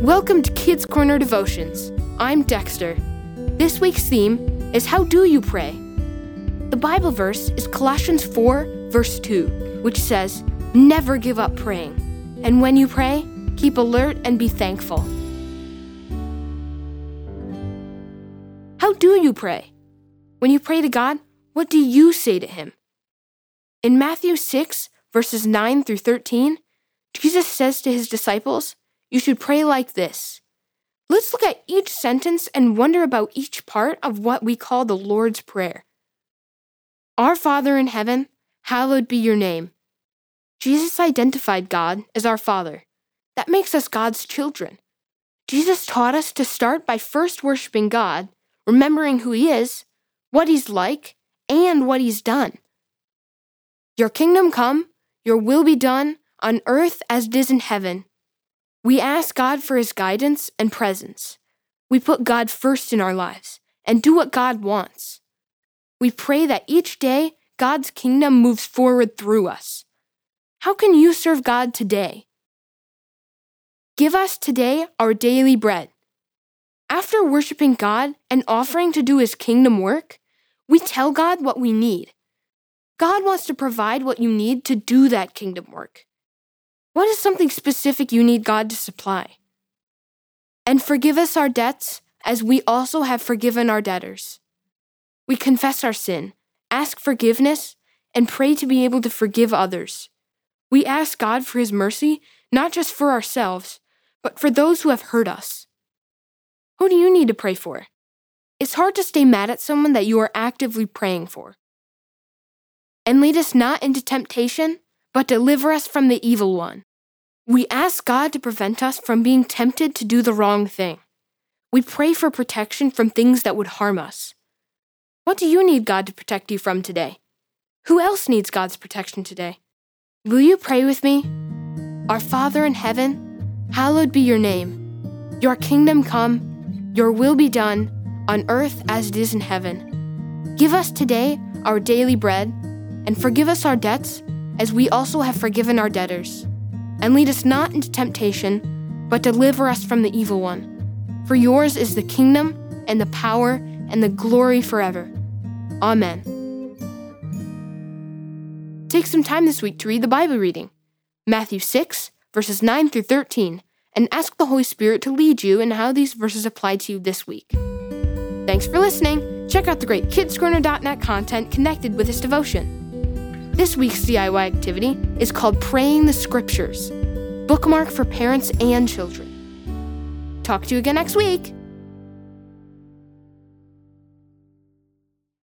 Welcome to Kids Corner Devotions. I'm Dexter. This week's theme is How Do You Pray? The Bible verse is Colossians 4, verse 2, which says, Never give up praying. And when you pray, keep alert and be thankful. How do you pray? When you pray to God, what do you say to Him? In Matthew 6, verses 9 through 13, Jesus says to his disciples, You should pray like this. Let's look at each sentence and wonder about each part of what we call the Lord's Prayer. Our Father in heaven, hallowed be your name. Jesus identified God as our Father. That makes us God's children. Jesus taught us to start by first worshiping God, remembering who He is, what He's like, and what He's done. Your kingdom come, your will be done on earth as it is in heaven. We ask God for His guidance and presence. We put God first in our lives and do what God wants. We pray that each day God's kingdom moves forward through us. How can you serve God today? Give us today our daily bread. After worshiping God and offering to do His kingdom work, we tell God what we need. God wants to provide what you need to do that kingdom work. What is something specific you need God to supply? And forgive us our debts as we also have forgiven our debtors. We confess our sin, ask forgiveness, and pray to be able to forgive others. We ask God for His mercy, not just for ourselves, but for those who have hurt us. Who do you need to pray for? It's hard to stay mad at someone that you are actively praying for. And lead us not into temptation, but deliver us from the evil one. We ask God to prevent us from being tempted to do the wrong thing. We pray for protection from things that would harm us. What do you need God to protect you from today? Who else needs God's protection today? Will you pray with me? Our Father in heaven, hallowed be your name. Your kingdom come, your will be done, on earth as it is in heaven. Give us today our daily bread, and forgive us our debts as we also have forgiven our debtors. And lead us not into temptation, but deliver us from the evil one. For yours is the kingdom, and the power, and the glory forever. Amen. Take some time this week to read the Bible reading Matthew 6, verses 9 through 13, and ask the Holy Spirit to lead you in how these verses apply to you this week. Thanks for listening. Check out the great kidscorner.net content connected with this devotion. This week's DIY activity is called Praying the Scriptures, bookmark for parents and children. Talk to you again next week.